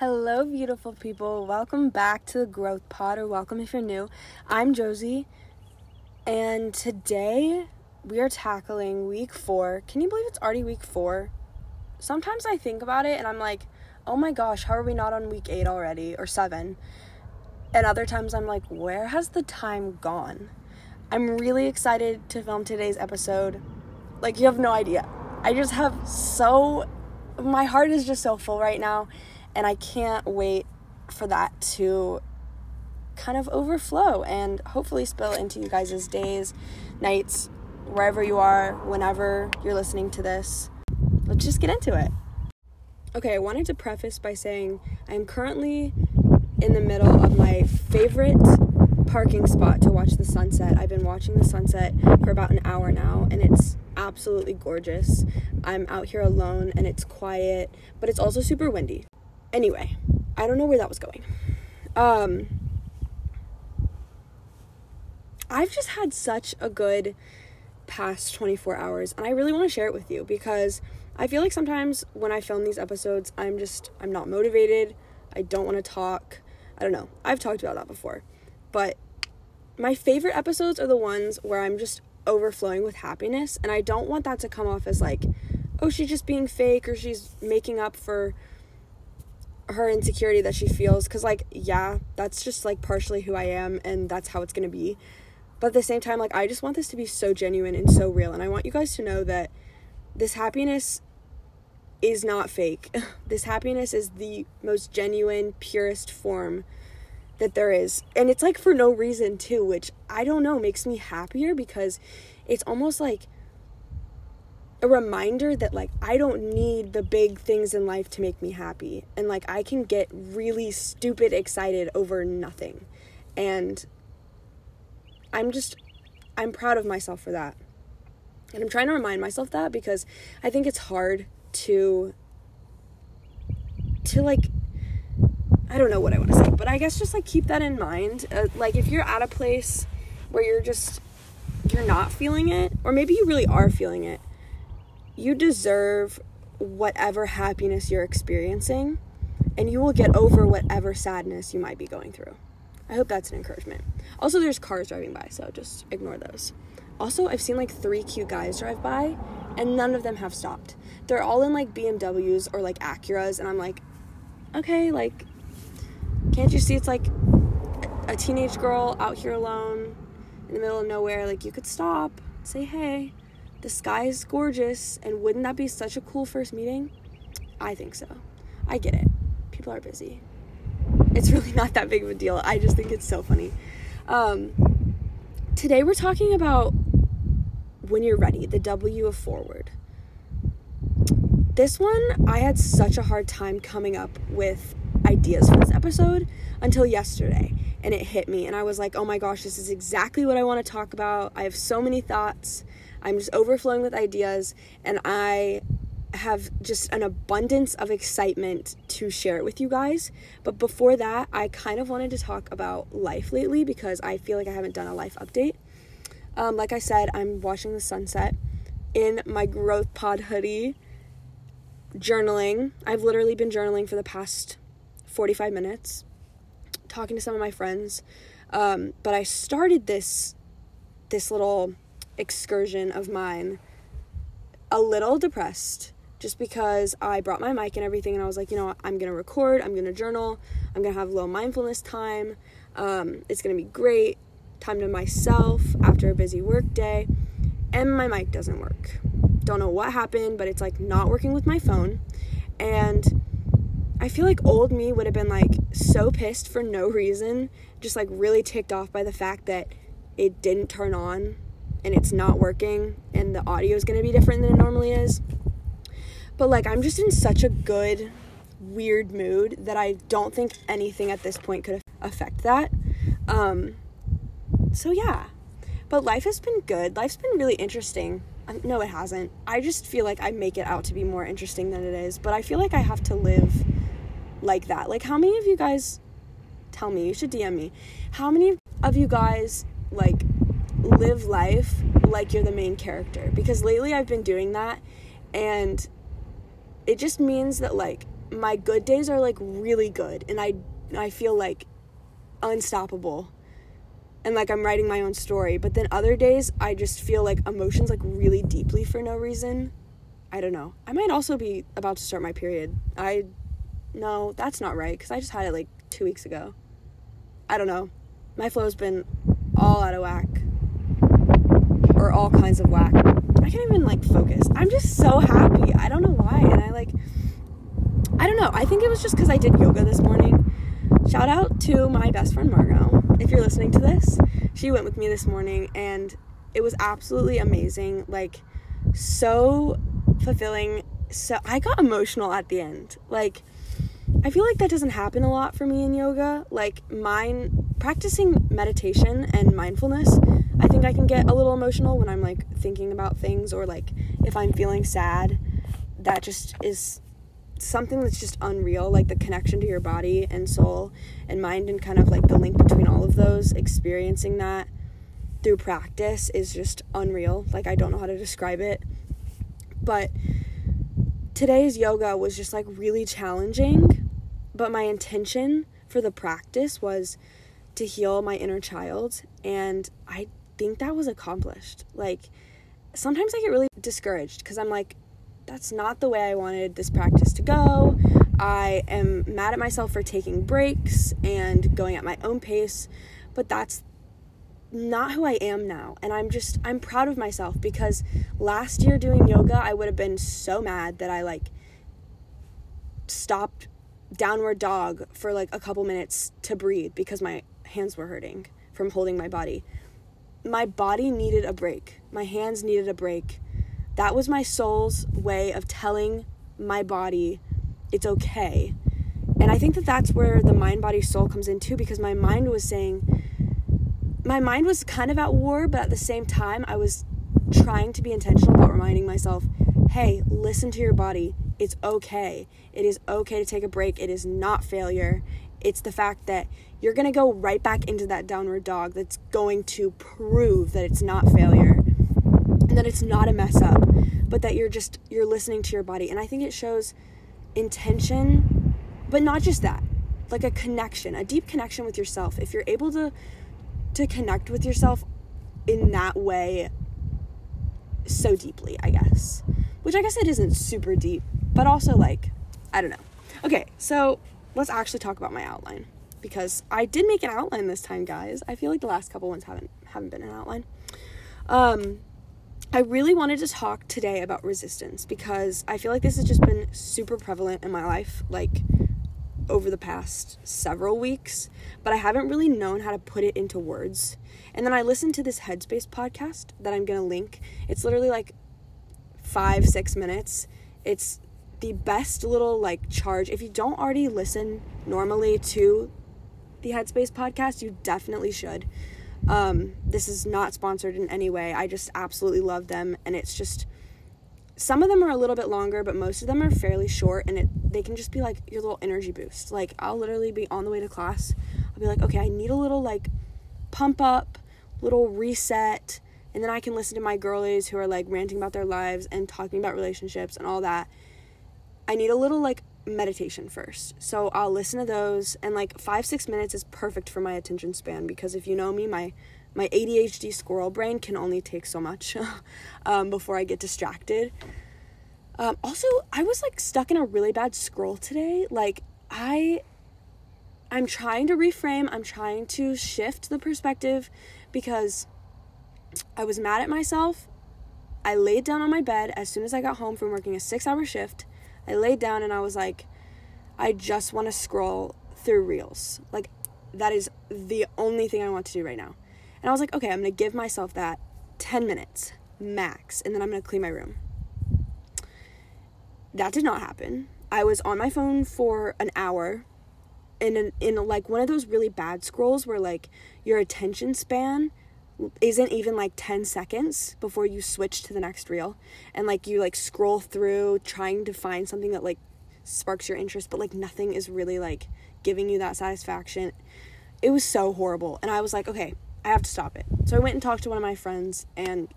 Hello, beautiful people. Welcome back to the Growth Pod, or welcome if you're new. I'm Josie, and today we are tackling week four. Can you believe it's already week four? Sometimes I think about it and I'm like, oh my gosh, how are we not on week eight already, or seven? And other times I'm like, where has the time gone? I'm really excited to film today's episode. Like, you have no idea. I just have so, my heart is just so full right now and I can't wait for that to kind of overflow and hopefully spill into you guys' days, nights, wherever you are, whenever you're listening to this. Let's just get into it. Okay, I wanted to preface by saying I'm currently in the middle of my favorite parking spot to watch the sunset. I've been watching the sunset for about an hour now, and it's absolutely gorgeous. I'm out here alone and it's quiet, but it's also super windy. Anyway, I don't know where that was going. Um, I've just had such a good past 24 hours, and I really want to share it with you because I feel like sometimes when I film these episodes, I'm just, I'm not motivated. I don't want to talk. I don't know. I've talked about that before. But my favorite episodes are the ones where I'm just overflowing with happiness, and I don't want that to come off as like, oh, she's just being fake or she's making up for her insecurity that she feels because like yeah that's just like partially who i am and that's how it's gonna be. But at the same time like i just want this to be so genuine and so real and i want you guys to know that this happiness is not fake. This happiness is the most genuine purest form that there is. And it's like for no reason too which i don't know makes me happier because it's almost like a reminder that like I don't need the big things in life to make me happy and like I can get really stupid excited over nothing. And I'm just I'm proud of myself for that. And I'm trying to remind myself that because I think it's hard to to like I don't know what I want to say, but I guess just like keep that in mind. Uh, like if you're at a place where you're just you're not feeling it or maybe you really are feeling it you deserve whatever happiness you're experiencing, and you will get over whatever sadness you might be going through. I hope that's an encouragement. Also, there's cars driving by, so just ignore those. Also, I've seen like three cute guys drive by, and none of them have stopped. They're all in like BMWs or like Acuras, and I'm like, okay, like, can't you see it's like a teenage girl out here alone in the middle of nowhere? Like, you could stop, say hey the sky is gorgeous, and wouldn't that be such a cool first meeting? I think so. I get it. People are busy. It's really not that big of a deal. I just think it's so funny. Um, today we're talking about when you're ready, the W of forward. This one, I had such a hard time coming up with ideas for this episode until yesterday. And it hit me, and I was like, oh my gosh, this is exactly what I want to talk about. I have so many thoughts. I'm just overflowing with ideas and I have just an abundance of excitement to share it with you guys. But before that, I kind of wanted to talk about life lately because I feel like I haven't done a life update. Um, like I said, I'm watching the sunset in my growth pod hoodie, journaling. I've literally been journaling for the past 45 minutes, talking to some of my friends. Um, but I started this this little excursion of mine a little depressed just because I brought my mic and everything, and I was like, you know, I'm gonna record, I'm gonna journal, I'm gonna have a little mindfulness time. Um, it's gonna be great. Time to myself after a busy work day, and my mic doesn't work. Don't know what happened, but it's like not working with my phone, and I feel like old me would have been like so pissed for no reason, just like really ticked off by the fact that it didn't turn on and it's not working and the audio is going to be different than it normally is. But like I'm just in such a good weird mood that I don't think anything at this point could affect that. Um so yeah. But life has been good. Life's been really interesting. Um, no, it hasn't. I just feel like I make it out to be more interesting than it is, but I feel like I have to live like that. Like how many of you guys tell me, you should DM me. How many of you guys like live life like you're the main character because lately I've been doing that and it just means that like my good days are like really good and I I feel like unstoppable and like I'm writing my own story. But then other days I just feel like emotions like really deeply for no reason. I don't know. I might also be about to start my period. I no, that's not right cuz I just had it like 2 weeks ago. I don't know. My flow's been all out of whack. Or all kinds of whack. I can't even like focus. I'm just so happy. I don't know why. And I like I don't know. I think it was just cuz I did yoga this morning. Shout out to my best friend Margot. If you're listening to this, she went with me this morning and it was absolutely amazing. Like so fulfilling. So I got emotional at the end. Like I feel like that doesn't happen a lot for me in yoga. Like mine practicing meditation and mindfulness, I think I can get a little emotional when I'm like thinking about things or like if I'm feeling sad. That just is something that's just unreal, like the connection to your body and soul and mind and kind of like the link between all of those, experiencing that through practice is just unreal. Like I don't know how to describe it. But today's yoga was just like really challenging, but my intention for the practice was to heal my inner child and I think that was accomplished. Like sometimes I get really discouraged cuz I'm like that's not the way I wanted this practice to go. I am mad at myself for taking breaks and going at my own pace, but that's not who I am now. And I'm just, I'm proud of myself because last year doing yoga, I would have been so mad that I like stopped downward dog for like a couple minutes to breathe because my hands were hurting from holding my body. My body needed a break, my hands needed a break that was my soul's way of telling my body it's okay. And I think that that's where the mind body soul comes in too because my mind was saying my mind was kind of at war, but at the same time I was trying to be intentional about reminding myself, "Hey, listen to your body. It's okay. It is okay to take a break. It is not failure. It's the fact that you're going to go right back into that downward dog that's going to prove that it's not failure and that it's not a mess up, but that you're just you're listening to your body. And I think it shows intention, but not just that. Like a connection, a deep connection with yourself. If you're able to to connect with yourself in that way so deeply, I guess. Which I guess it isn't super deep, but also like I don't know. Okay, so let's actually talk about my outline because I did make an outline this time, guys. I feel like the last couple ones haven't haven't been an outline. Um I really wanted to talk today about resistance because I feel like this has just been super prevalent in my life, like over the past several weeks, but I haven't really known how to put it into words. And then I listened to this Headspace podcast that I'm gonna link. It's literally like five, six minutes. It's the best little like charge. If you don't already listen normally to the Headspace podcast, you definitely should. Um, this is not sponsored in any way. I just absolutely love them, and it's just some of them are a little bit longer, but most of them are fairly short, and it they can just be like your little energy boost. Like I'll literally be on the way to class, I'll be like, okay, I need a little like pump up, little reset, and then I can listen to my girlies who are like ranting about their lives and talking about relationships and all that. I need a little like meditation first. So I'll listen to those and like 5 6 minutes is perfect for my attention span because if you know me, my my ADHD squirrel brain can only take so much um, before I get distracted. Um, also, I was like stuck in a really bad scroll today. Like I I'm trying to reframe, I'm trying to shift the perspective because I was mad at myself. I laid down on my bed as soon as I got home from working a 6-hour shift I laid down and I was like, I just want to scroll through reels. Like, that is the only thing I want to do right now. And I was like, okay, I'm to give myself that 10 minutes max, and then I'm to clean my room. That did not happen. I was on my phone for an hour in an, in like one of those really bad scrolls where like your attention span isn't even like 10 seconds before you switch to the next reel and like you like scroll through trying to find something that like sparks your interest but like nothing is really like giving you that satisfaction it was so horrible and i was like okay i have to stop it. So i went and talked to one of my friends and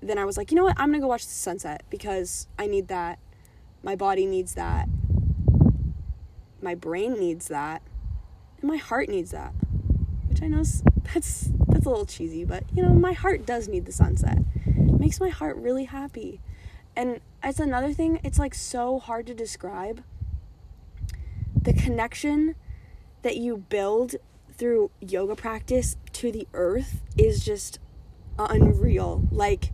then i was like you know what? I'm gonna go watch the sunset because i need that. My body needs that. My brain needs that. And my heart needs that. Which i know that's that's a little cheesy but you know my heart does need the sunset. It makes my heart really happy. And it's another thing it's like so hard to describe the connection that you build through yoga practice to the earth is just unreal like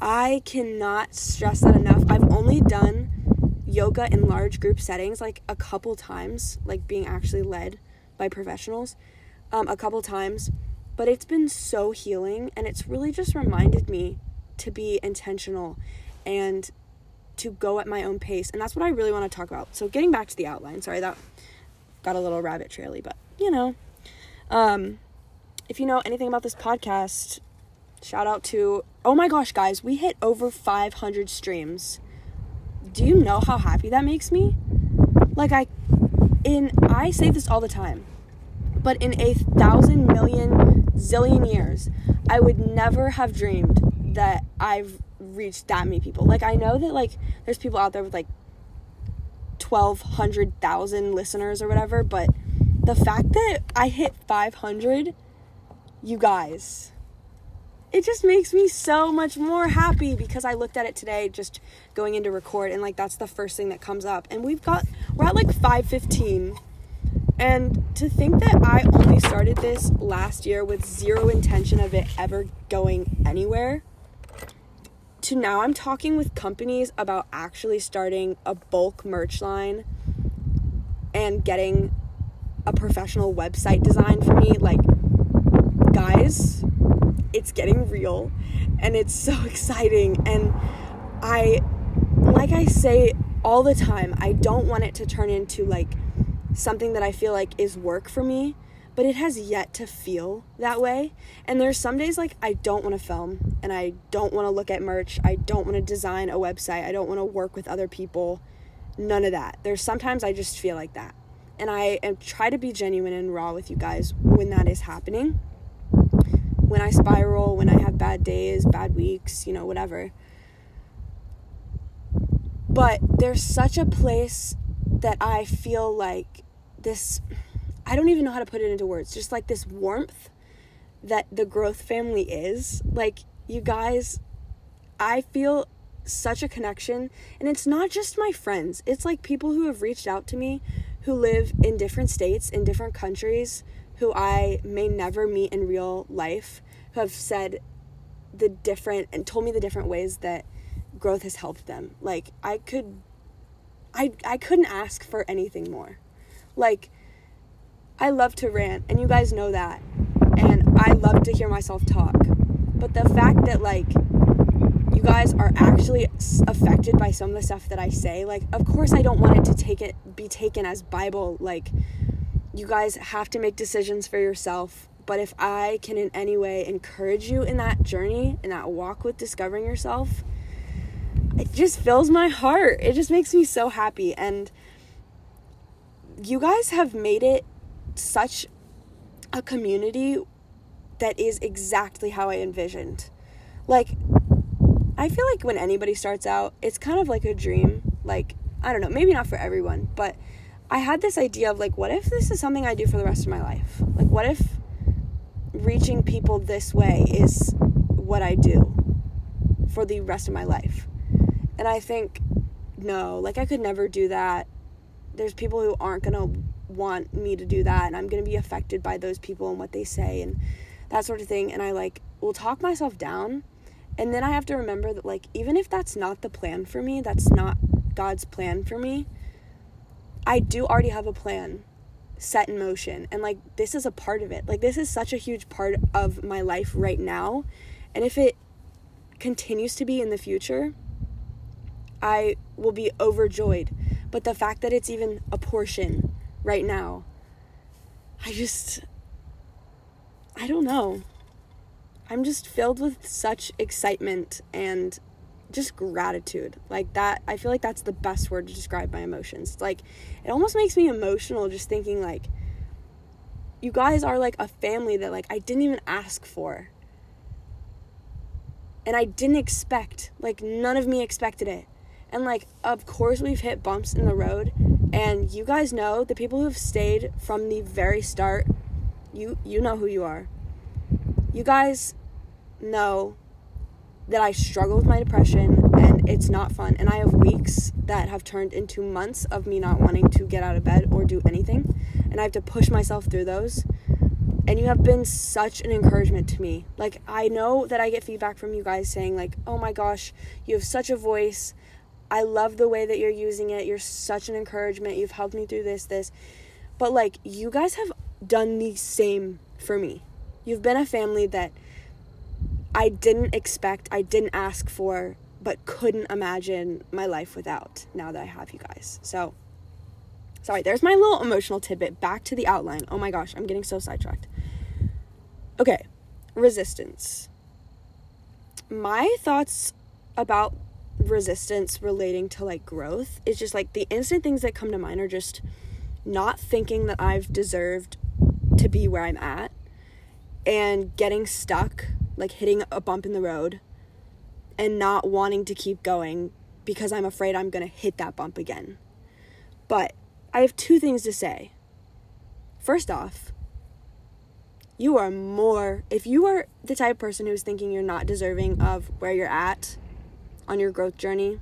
I cannot stress that enough. I've only done yoga in large group settings like a couple times, like being actually led by professionals, um, a couple times, but it's been so healing and it's really just reminded me to be intentional and to go at my own pace. And that's what I really want to talk about. So, getting back to the outline, sorry, that got a little rabbit traily, but you know, um, if you know anything about this podcast, Shout out to, oh my gosh, guys, we hit over 500 streams. Do you know how happy that makes me? Like, I, in, I say this all the time, but in a thousand million zillion years, I would never have dreamed that I've reached that many people. Like, I know that, like, there's people out there with, like, 1,200,000 listeners or whatever, but the fact that I hit 500, you guys, it just makes me so much more happy because I looked at it today just going into record and like that's the first thing that comes up. And we've got we're at like 515 and to think that I only started this last year with zero intention of it ever going anywhere to now I'm talking with companies about actually starting a bulk merch line and getting a professional website design for me like guys it's getting real and it's so exciting and I like I say all the time, I don't want it to turn into like something that I feel like is work for me, but it has yet to feel that way. And there's some days like I don't want to film and I don't want to look at merch, I don't want to design a website, I don't want to work with other people. None of that. There's sometimes I just feel like that. And I am try to be genuine and raw with you guys when that is happening when I spiral, when I have bad days, bad weeks, you know, whatever. But there's such a place that I feel like this I don't even know how to put it into words, just like this warmth that the growth family is. Like you guys, I feel such a connection and it's not just my friends. It's like people who have reached out to me who live in different states, in different countries, who I may never meet in real life who have said the different and told me the different ways that growth has helped them. Like I could I I couldn't ask for anything more. Like I love to rant and you guys know that. And I love to hear myself talk. But the fact that like you guys are actually affected by some of the stuff that I say, like of course I don't want it to take it be taken as bible like you guys have to make decisions for yourself. But if I can in any way encourage you in that journey, in that walk with discovering yourself, it just fills my heart. It just makes me so happy. And you guys have made it such a community that is exactly how I envisioned. Like, I feel like when anybody starts out, it's kind of like a dream. Like, I don't know, maybe not for everyone, but I had this idea of like, what if this is something I do for the rest of my life? Like, what if reaching people this way is what I do for the rest of my life? And I think, no, like, I could never do that. There's people who aren't gonna want me to do that, and I'm gonna be affected by those people and what they say and that sort of thing. And I like will talk myself down. And then I have to remember that, like, even if that's not the plan for me, that's not God's plan for me I do already have a plan set in motion and like this is a part of it. Like this is such a huge part of my life right now. And if it continues to be in the future, I will be overjoyed. But the fact that it's even a portion right now, I just I don't know. I'm just filled with such excitement and just gratitude. Like that, I feel like that's the best word to describe my emotions. Like, it almost makes me emotional just thinking, like, you guys are like a family that, like, I didn't even ask for. And I didn't expect, like, none of me expected it. And, like, of course, we've hit bumps in the road. And you guys know the people who have stayed from the very start, you you know who you are. You guys know that I struggle with my depression and it's not fun. And I have weeks that have turned into months of me not wanting to get out of bed or do anything. And I have to push myself through those. And you have been such an encouragement to me. Like, I know that I get feedback from you guys saying, like, oh my gosh, you have such a voice. I love the way that you're using it. You're such an encouragement. You've helped me through this, this. But, like, you guys have done the same for me. You've been a family that I didn't expect, I didn't ask for, but couldn't imagine my life without now that I have you guys. So, sorry, there's my little emotional tidbit. Back to the outline. Oh my gosh, I'm getting so sidetracked. Okay, resistance. My thoughts about resistance relating to like growth is just like the instant things that come to mind are just not thinking that I've deserved to be where I'm at and getting stuck like hitting a bump in the road and not wanting to keep going because I'm afraid I'm going to hit that bump again. But I have two things to say. First off, you are more, if you are the type of person who's thinking you're not deserving of where you're at on your growth journey,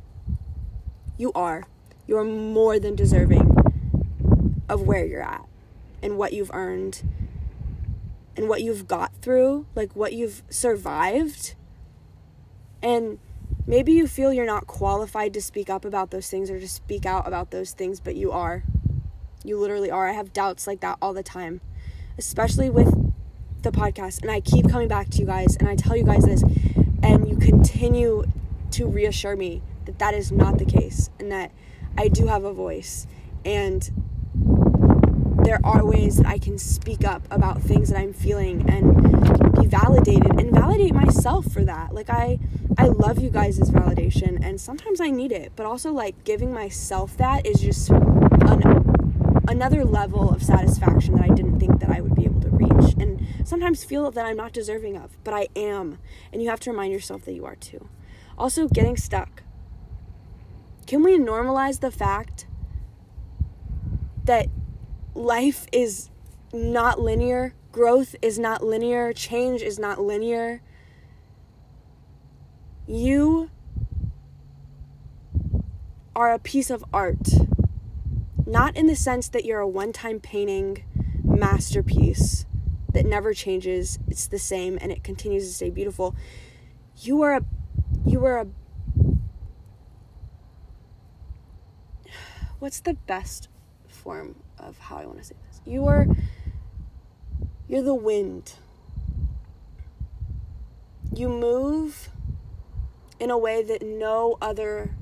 you are. You are more than deserving of where you're at and what you've earned and what you've got through, like what you've survived. And maybe you feel you're not qualified to speak up about those things or to speak out about those things, but you are. You literally are. I have doubts like that all the time, especially with the podcast. And I keep coming back to you guys and I tell you guys this, and you continue to reassure me that that is not the case and that I do have a voice. And there are ways that I can speak up about things that I'm feeling and be validated and validate myself for that. Like I I love you guys' validation and sometimes I need it, but also like giving myself that is just an, another level of satisfaction that I didn't think that I would be able to reach and sometimes feel that I'm not deserving of, but I am. And you have to remind yourself that you are too. Also, getting stuck. Can we normalize the fact that life is not linear, growth is not linear, change is not linear. You are a piece of art. Not in the sense that you're a one time painting masterpiece that never changes, it's the same and it continues to stay beautiful. You are a you are a what's the best form of how I want to say this. You are you're the wind. You move in a way that no other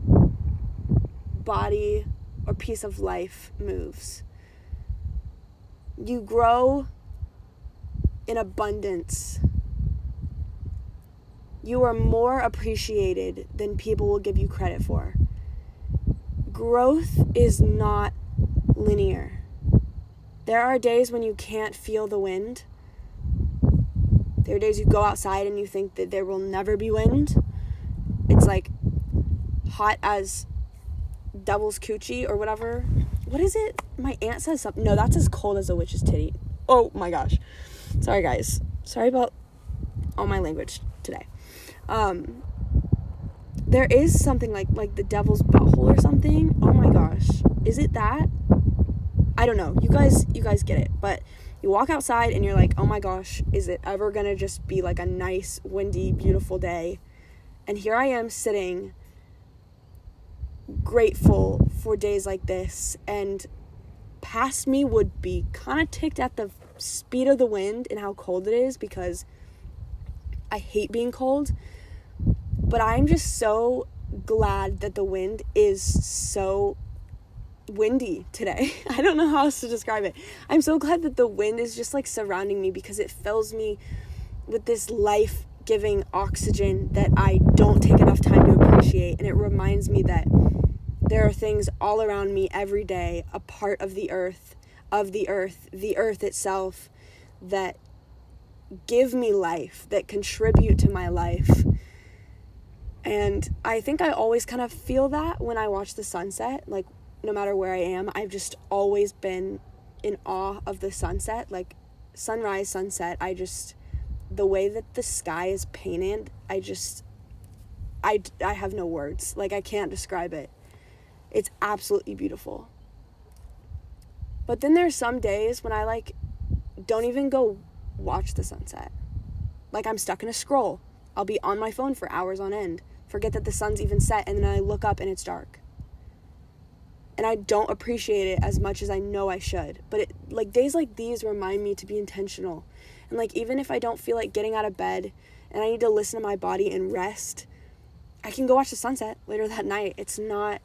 body or piece of life moves. You grow in abundance. You are more appreciated than people will give you credit for. Growth is not linear. There are days when you can't feel the wind. There are days you go outside and you think that there will never be wind. It's like hot as devil's coochie or whatever. What is it? My aunt says something. No, that's as cold as a witch's titty. Oh my gosh. Sorry, guys. Sorry about all my language today. Um, there is something like like the devil's butthole or something. Oh my gosh. Is it that? I don't know. You guys you guys get it. But you walk outside and you're like, "Oh my gosh, is it ever going to just be like a nice, windy, beautiful day?" And here I am sitting grateful for days like this and past me would be kind of ticked at the speed of the wind and how cold it is because I hate being cold. But I'm just so glad that the wind is so windy today. I don't know how else to describe it. I'm so glad that the wind is just like surrounding me because it fills me with this life giving oxygen that I don't take enough time to appreciate. And it reminds me that there are things all around me every day, a part of the earth, of the earth, the earth itself, that give me life, that contribute to my life. And I think I always kind of feel that when I watch the sunset. Like no matter where I am, I've just always been in awe of the sunset, like sunrise, sunset. I just the way that the sky is painted, I just I I have no words. Like I can't describe it. It's absolutely beautiful. But then there's some days when I like don't even go watch the sunset. Like I'm stuck in a scroll. I'll be on my phone for hours on end. Forget that the sun's even set and then I look up and it's dark and I don't appreciate it as much as I know I should. But it, like days like these remind me to be intentional. And like even if I don't feel like getting out of bed and I need to listen to my body and rest, I can go watch the sunset later that night. It's not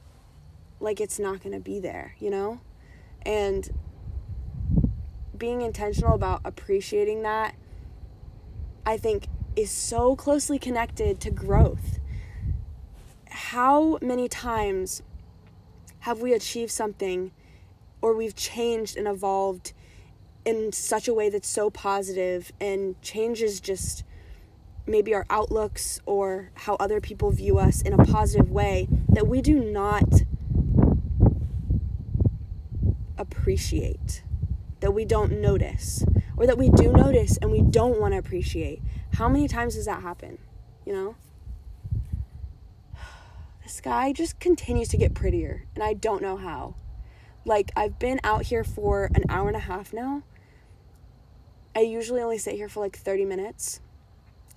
like it's not going to be there, you know? And being intentional about appreciating that I think is so closely connected to growth. How many times have we achieved something or we've changed and evolved in such a way that's so positive and changes just maybe our outlooks or how other people view us in a positive way that we do not appreciate, that we don't notice, or that we do notice and we don't want to appreciate. How many times does that happen? You know? Sky just continues to get prettier, and I don't know how. Like, I've been out here for an hour and a half now. I usually only sit here for like 30 minutes.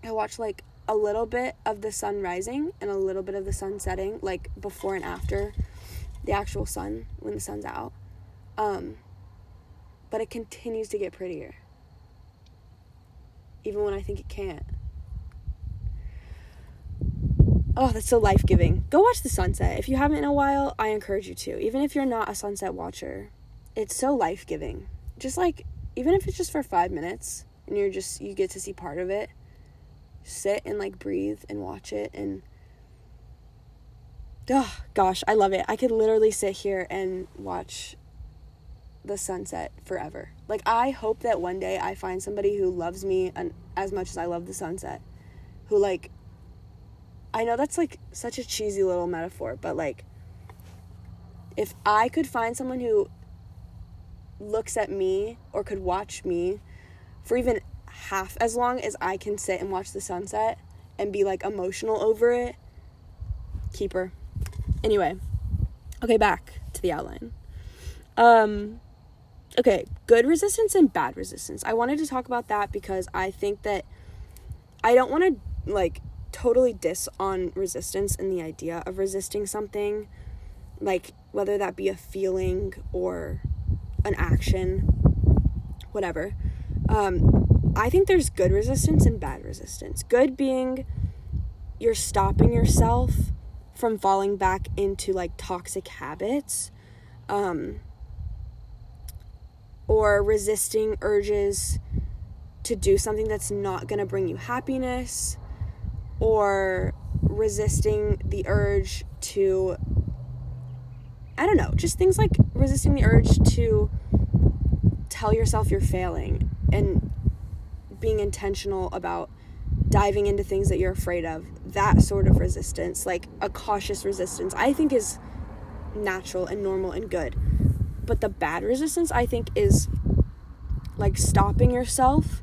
I watch like a little bit of the sun rising and a little bit of the sun setting, like before and after the actual sun when the sun's out. Um, but it continues to get prettier, even when I think it can't. Oh, that's so life giving. Go watch the sunset. If you haven't in a while, I encourage you to. Even if you're not a sunset watcher, it's so life giving. Just like, even if it's just for five minutes and you're just, you get to see part of it, sit and like breathe and watch it. And, oh gosh, I love it. I could literally sit here and watch the sunset forever. Like, I hope that one day I find somebody who loves me and as much as I love the sunset, who like I know that's like such a cheesy little metaphor, but like if I could find someone who looks at me or could watch me for even half as long as I can sit and watch the sunset and be like emotional over it, keep her. Anyway, okay, back to the outline. Um okay, good resistance and bad resistance. I wanted to talk about that because I think that I don't want to like totally diss on resistance and the idea of resisting something, like whether that be a feeling or an action, whatever. Um, I think there's good resistance and bad resistance. Good being you're stopping yourself from falling back into like toxic habits um, or resisting urges to do something that's not going to bring you happiness or resisting the urge to I don't know, just things like resisting the urge to tell yourself you're failing and being intentional about diving into things that you're afraid of. That sort of resistance, like a cautious resistance, I think is natural and normal and good. But the bad resistance, I think, is like stopping yourself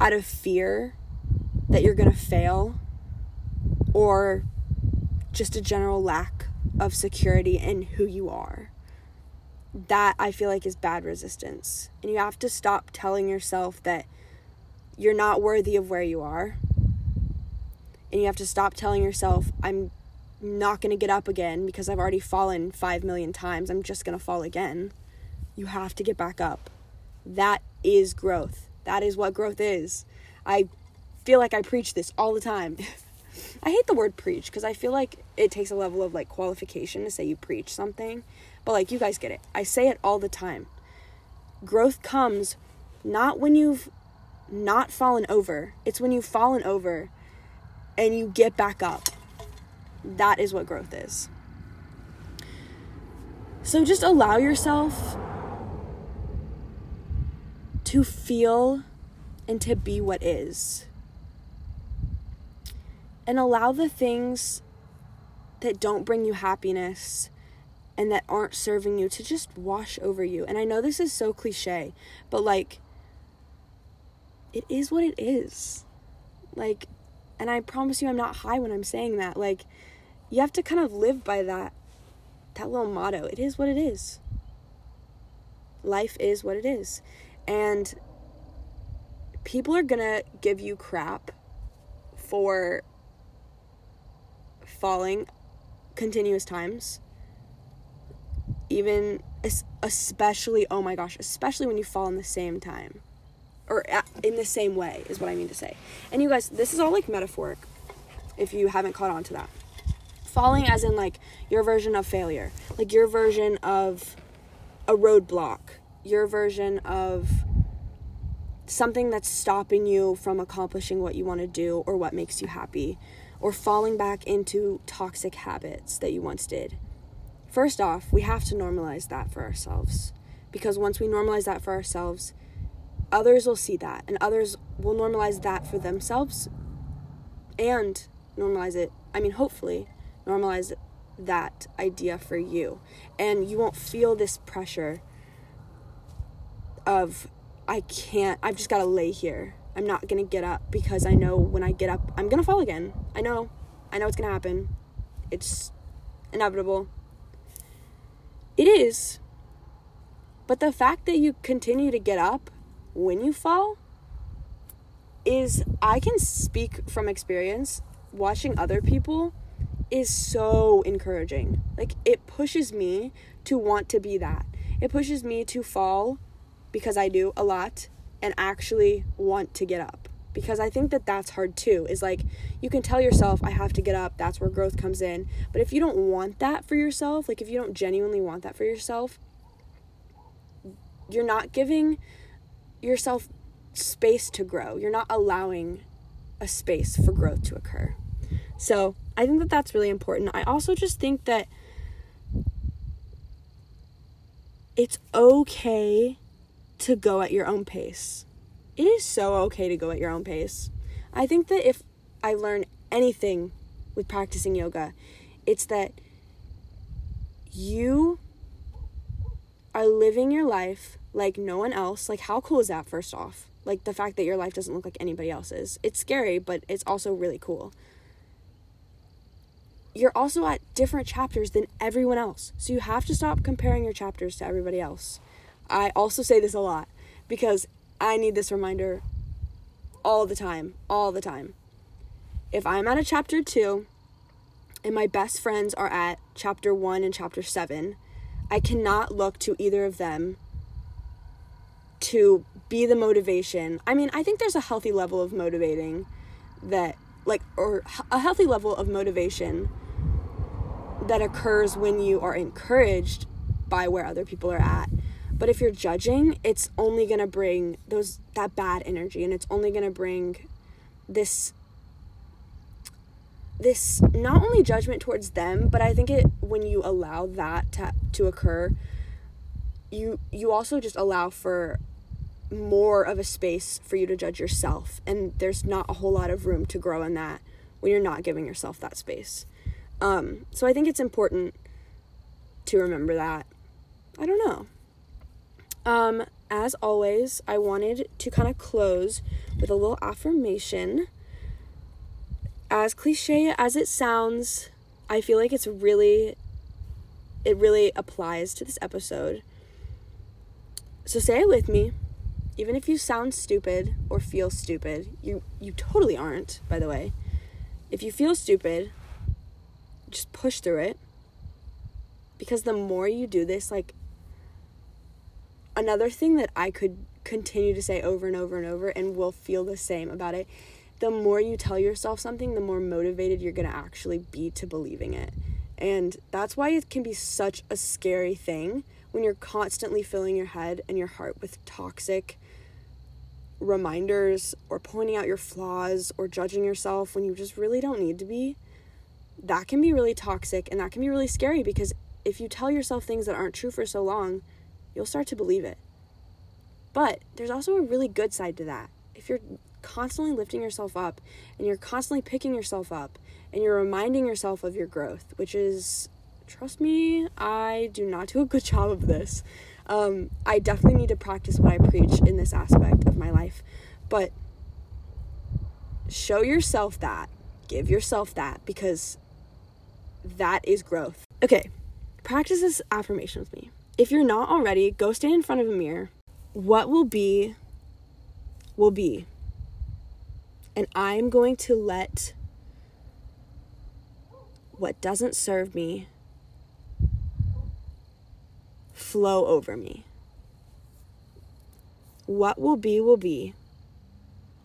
out of fear that you're going to fail or just a general lack of security in who you are. That I feel like is bad resistance. And you have to stop telling yourself that you're not worthy of where you are. And you have to stop telling yourself, I'm not going to get up again because I've already fallen 5 million times. I'm just going to fall again. You have to get back up. That is growth. That is what growth is. I feel like I preach this all the time. I hate the word preach because I feel like it takes a level of like qualification to say you preach something. But like you guys get it. I say it all the time. Growth comes not when you've not fallen over. It's when you've fallen over and you get back up. That is what growth is. So just allow yourself to feel and to be what is and allow the things that don't bring you happiness and that aren't serving you to just wash over you. And I know this is so cliche, but like, it is what it is. Like, and I promise you, I'm not high when I'm saying that. Like, you have to kind of live by that, that little motto. It is what it is. Life is what it is. And people are gonna give you crap for falling continuous times. Even especially oh my gosh especially when you fall in the same time. Or uh, in the same way is what i mean to say. And you guys this is all like metaphoric if you haven't caught on to that. Falling as in like your version of failure. Like your version of a roadblock. Your version of something that's stopping you from accomplishing what you want to do or what makes you happy or falling back into toxic habits that you once did First off, we have to normalize that for ourselves because once we normalize that for ourselves, others will see that and others will normalize that for themselves and normalize it. I mean, hopefully, normalize that idea for you. And you won't feel this pressure of, I can't, I've just got to lay here. I'm not to get up because I know when I get up, I'm to fall again. I know. I know it's to happen. It's inevitable. It is. But the fact that you continue to get up when you fall is, I can speak from experience, watching other people is so encouraging. Like, it pushes me to want to be that. It pushes me to fall because I do a lot and actually want to get up because I think that that's hard too. Is like you can tell yourself I have to get up, that's where growth comes in. But if you don't want that for yourself, like if you don't genuinely want that for yourself, you're not giving yourself space to grow. You're not allowing a space for growth to occur. So, I think that that's really important. I also just think that it's okay to go at your own pace it is so okay to go at your own pace. I think that if I learn anything with practicing yoga, it's that you are living your life like no one else. Like, how cool is that, first off? Like, the fact that your life doesn't look like anybody else's. It's scary, but it's also really cool. You're also at different chapters than everyone else. So you have to stop comparing your chapters to everybody else. I also say this a lot because I need this reminder all the time, all the time. If I'm at a chapter two and my best friends are at chapter one and chapter seven, I cannot look to either of them to be the motivation. I mean, I think there's a healthy level of motivating that, like, or a healthy level of motivation that occurs when you are encouraged by where other people are at but if you're judging, it's only going to bring those that bad energy and it's only going to bring this this not only judgment towards them, but I think it when you allow that to, to occur, you you also just allow for more of a space for you to judge yourself and there's not a whole lot of room to grow in that when you're not giving yourself that space. Um, so I think it's important to remember that. I don't know. Um, as always, I wanted to kind of close with a little affirmation. As cliche as it sounds, I feel like it's really it really applies to this episode. So say it with me. Even if you sound stupid or feel stupid, you you totally aren't, by the way. If you feel stupid, just push through it. Because the more you do this, like another thing that I could continue to say over and over and over and will feel the same about it the more you tell yourself something the more motivated you're going to actually be to believing it. And that's why it can be such a scary thing when you're constantly filling your head and your heart with toxic reminders or pointing out your flaws or judging yourself when you just really don't need to be. That can be really toxic and that can be really scary because if you tell yourself things that aren't true for so long you'll start to believe it. But there's also a really good side to that. If you're constantly lifting yourself up and you're constantly picking yourself up and you're reminding yourself of your growth, which is trust me, I do not do a good job of this. Um, I definitely need to practice what I preach in this aspect of my life. But show yourself that, give yourself that, because that is growth. Okay, practice this affirmation with me. If you're not already, go stand in front of a mirror. What will be, will be. And I'm going to let what doesn't serve me flow over me. What will be, will be.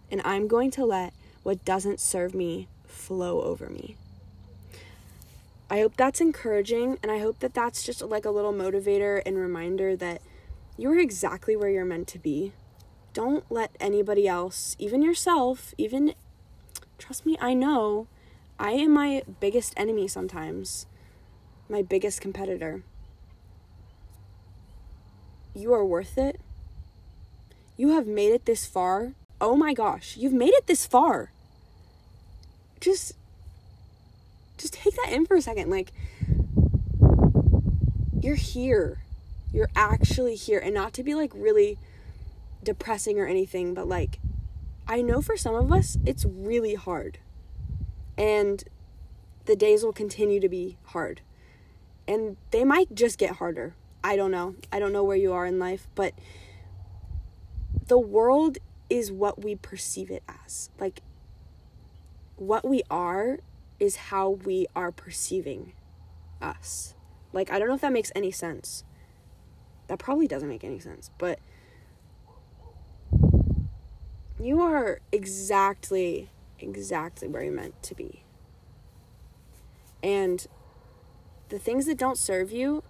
And I'm going to let what doesn't serve me flow over me. I hope that's encouraging, and I hope that that's just like a little motivator and reminder that you're exactly where you're meant to be. Don't let anybody else, even yourself, even, trust me, I know, I am my biggest enemy sometimes, my biggest competitor. You are worth it. You have made it this far. Oh my gosh, you've made it this far. Just just take that in for a second. Like you're here. You're actually here and not to be like really depressing or anything, but like I know for some of us it's really hard. And the days will continue to be hard. And they might just get harder. I don't know. I don't know where you are in life, but the world is what we perceive it as. Like, what we are is how we are perceiving us. Like, I don't know if that makes any sense. That probably doesn't make any sense, but you are exactly, exactly where you're meant to be. And the things that don't serve you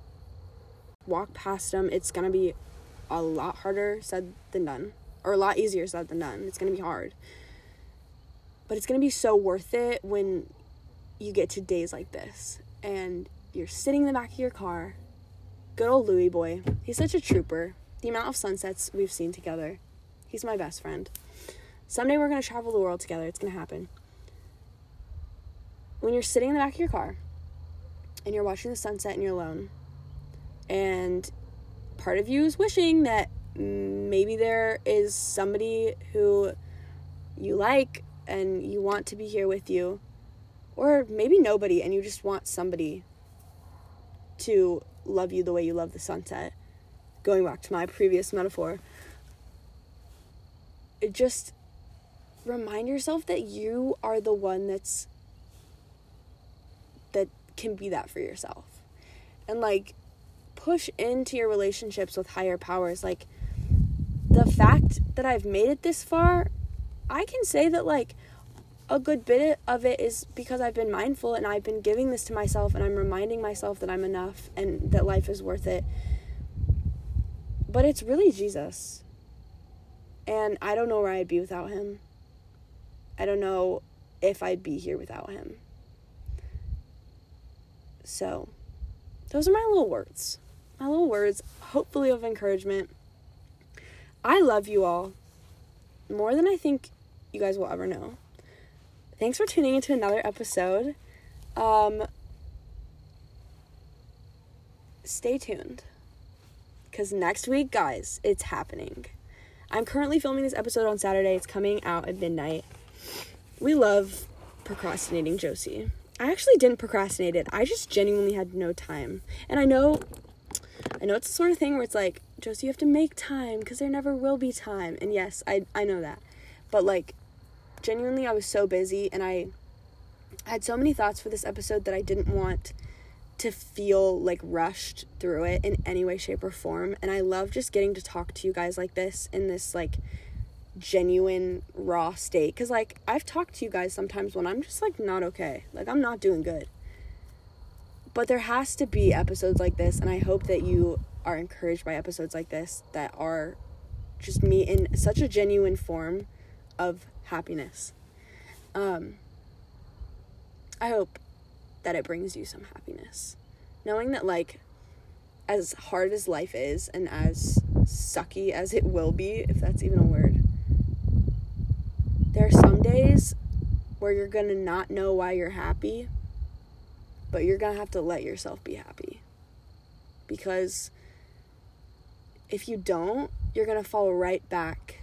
walk past them. It's going to be a lot harder said than done, or a lot easier said than done. It's going to be hard. But it's going to be so worth it when you get to days like this and you're sitting in the back of your car. Good old Louis boy. He's such a trooper. The amount of sunsets we've seen together. He's my best friend. Someday we're going to travel the world together. It's going to happen. When you're sitting in the back of your car and you're watching the sunset and you're alone, and part of you is wishing that maybe there is somebody who you like and you want to be here with you. Or maybe nobody and you just want somebody to love you the way you love the sunset. Going back to my previous metaphor. It just remind yourself that you are the one that's that can be that for yourself. And like push into your relationships with higher powers. Like the fact that I've made it this far, I can say that like a good bit of it is because I've been mindful and I've been giving this to myself and I'm reminding myself that I'm enough and that life is worth it. But it's really Jesus. And I don't know where I'd be without him. I don't know if I'd be here without him. So, those are my little words my little words, hopefully of encouragement. I love you all more than I think you guys will ever know. Thanks for tuning into another episode. Um, stay tuned because next week, guys, it's happening. I'm currently filming this episode on Saturday. It's coming out at midnight. We love procrastinating Josie. I actually didn't procrastinate it. I just genuinely had no time. And I know I know it's the sort of thing where it's like, Josie, you have to make time because there never will be time. And yes, I I know that. But like genuinely I was so busy and I had so many thoughts for this episode that I didn't want to feel like rushed through it in any way shape or form and I love just getting to talk to you guys like this in this like genuine raw state cuz like I've talked to you guys sometimes when I'm just like not okay. Like I'm not doing good. But there has to be episodes like this, and I hope that you are encouraged by episodes like this that are just me in such a genuine form of happiness. Um, I hope that it brings you some happiness. Knowing that, like, as hard as life is and as sucky as it will be, if that's even a word, there are some days where you're gonna not know why you're happy but you're to have to let yourself be happy. Because if you don't, you're to fall right back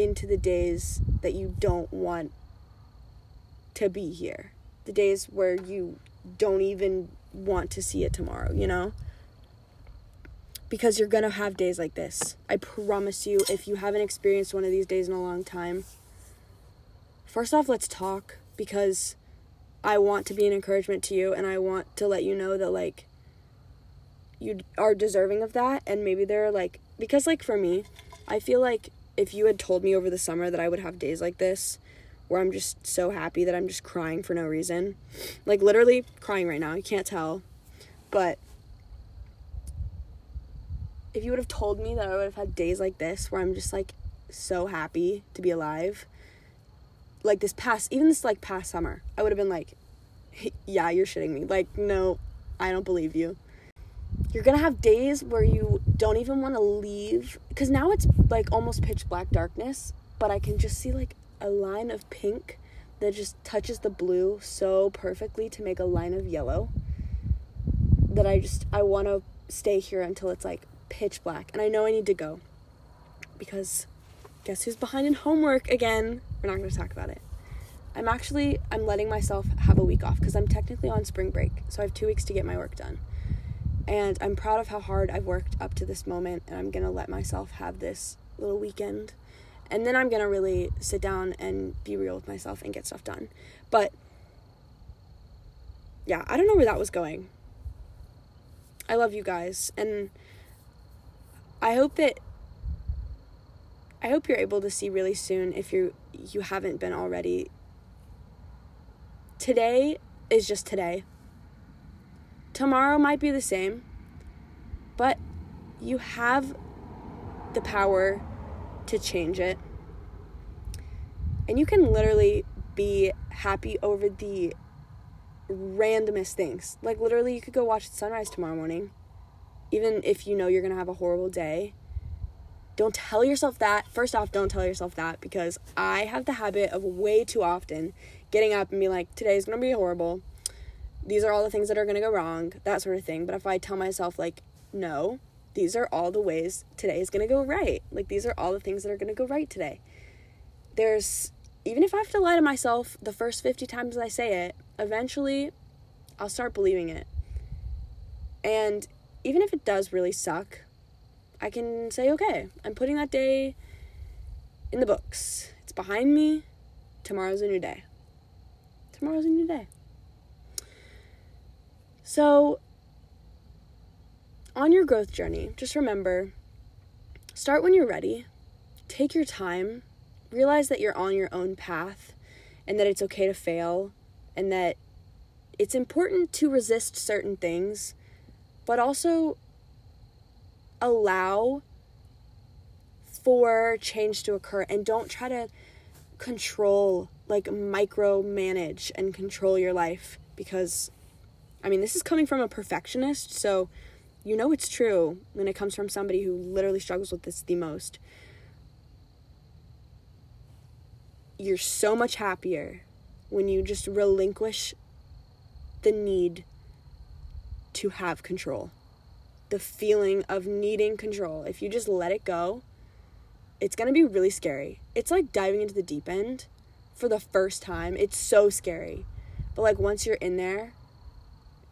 into the days that you don't want to be here. The days where you don't even want to see it tomorrow, you know? Because you're gonna have days like this. I promise you, if you haven't experienced one of these days in a long time, first off, let's talk because I want to be an encouragement to you and I want to let you know that, like, you are deserving of that. And maybe they're like, because, like, for me, I feel like if you had told me over the summer that I would have days like this, where I'm just so happy that I'm just crying for no reason. Like literally crying right now. You can't tell. But if you would have told me that I would have had days like this where I'm just like so happy to be alive, like this past, even this like past summer, I would have been like, yeah, you're shitting me. Like, no, I don't believe you. You're gonna have days where you don't even want to leave because now it's like almost pitch black darkness, but I can just see like a line of pink that just touches the blue so perfectly to make a line of yellow that I just I want to stay here until it's like pitch black and I know I need to go because guess who's behind in homework again? We're not to talk about it. I'm actually I'm letting myself have a week off cuz I'm technically on spring break so I have 2 weeks to get my work done and I'm proud of how hard I've worked up to this moment and I'm to let myself have this little weekend and then I'm to really sit down and be real with myself and get stuff done. But yeah, I don't know where that was going. I love you guys and I hope that I hope you're able to see really soon if you you haven't been already. Today is just today. Tomorrow might be the same, but you have the power to change it. And you can literally be happy over the randomest things. Like, literally, you could go watch the sunrise tomorrow morning, even if you know you're gonna have a horrible day. Don't tell yourself that. First off, don't tell yourself that because I have the habit of way too often getting up and being like, today's gonna be horrible. These are all the things that are gonna go wrong, that sort of thing. But if I tell myself, like, no, these are all the ways today is going to go right. Like, these are all the things that are going to go right today. There's, even if I have to lie to myself the first 50 times I say it, eventually I'll start believing it. And even if it does really suck, I can say, okay, I'm putting that day in the books. It's behind me. Tomorrow's a new day. Tomorrow's a new day. So, on your growth journey, just remember start when you're ready, take your time, realize that you're on your own path and that it's okay to fail and that it's important to resist certain things, but also allow for change to occur and don't try to control, like micromanage and control your life because I mean, this is coming from a perfectionist, so you know it's true when it comes from somebody who literally struggles with this the most. You're so much happier when you just relinquish the need to have control. The feeling of needing control. If you just let it go, it's to be really scary. It's like diving into the deep end for the first time. It's so scary. But like once you're in there,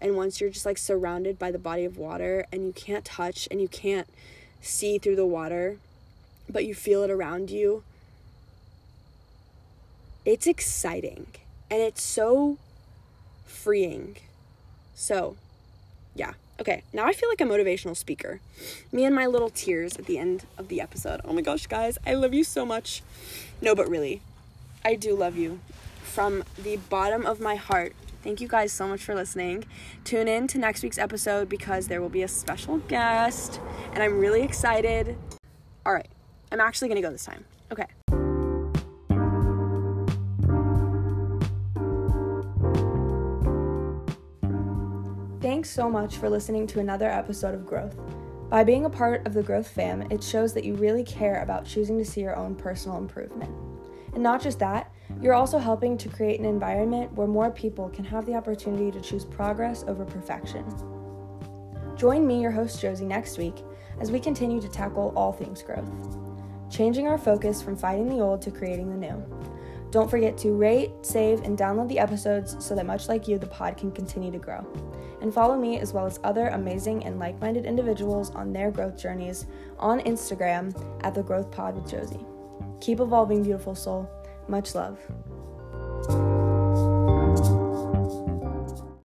and once you're just like surrounded by the body of water and you can't touch and you can't see through the water, but you feel it around you, it's exciting and it's so freeing. So, yeah. Okay, now I feel like a motivational speaker. Me and my little tears at the end of the episode. Oh my gosh, guys, I love you so much. No, but really, I do love you. From the bottom of my heart, Thank you guys so much for listening. Tune in to next week's episode because there will be a special guest and I'm really excited. All right, I'm actually gonna go this time. Okay. Thanks so much for listening to another episode of Growth. By being a part of the Growth fam, it shows that you really care about choosing to see your own personal improvement. And not just that, You're also helping to create an environment where more people can have the opportunity to choose progress over perfection. Join me, your host Josie, next week as we continue to tackle all things growth, changing our focus from fighting the old to creating the new. Don't forget to rate, save, and download the episodes so that, much like you, the pod can continue to grow. And follow me as well as other amazing and like minded individuals on their growth journeys on Instagram at The Growth Pod with Josie. Keep evolving, beautiful soul. Much love.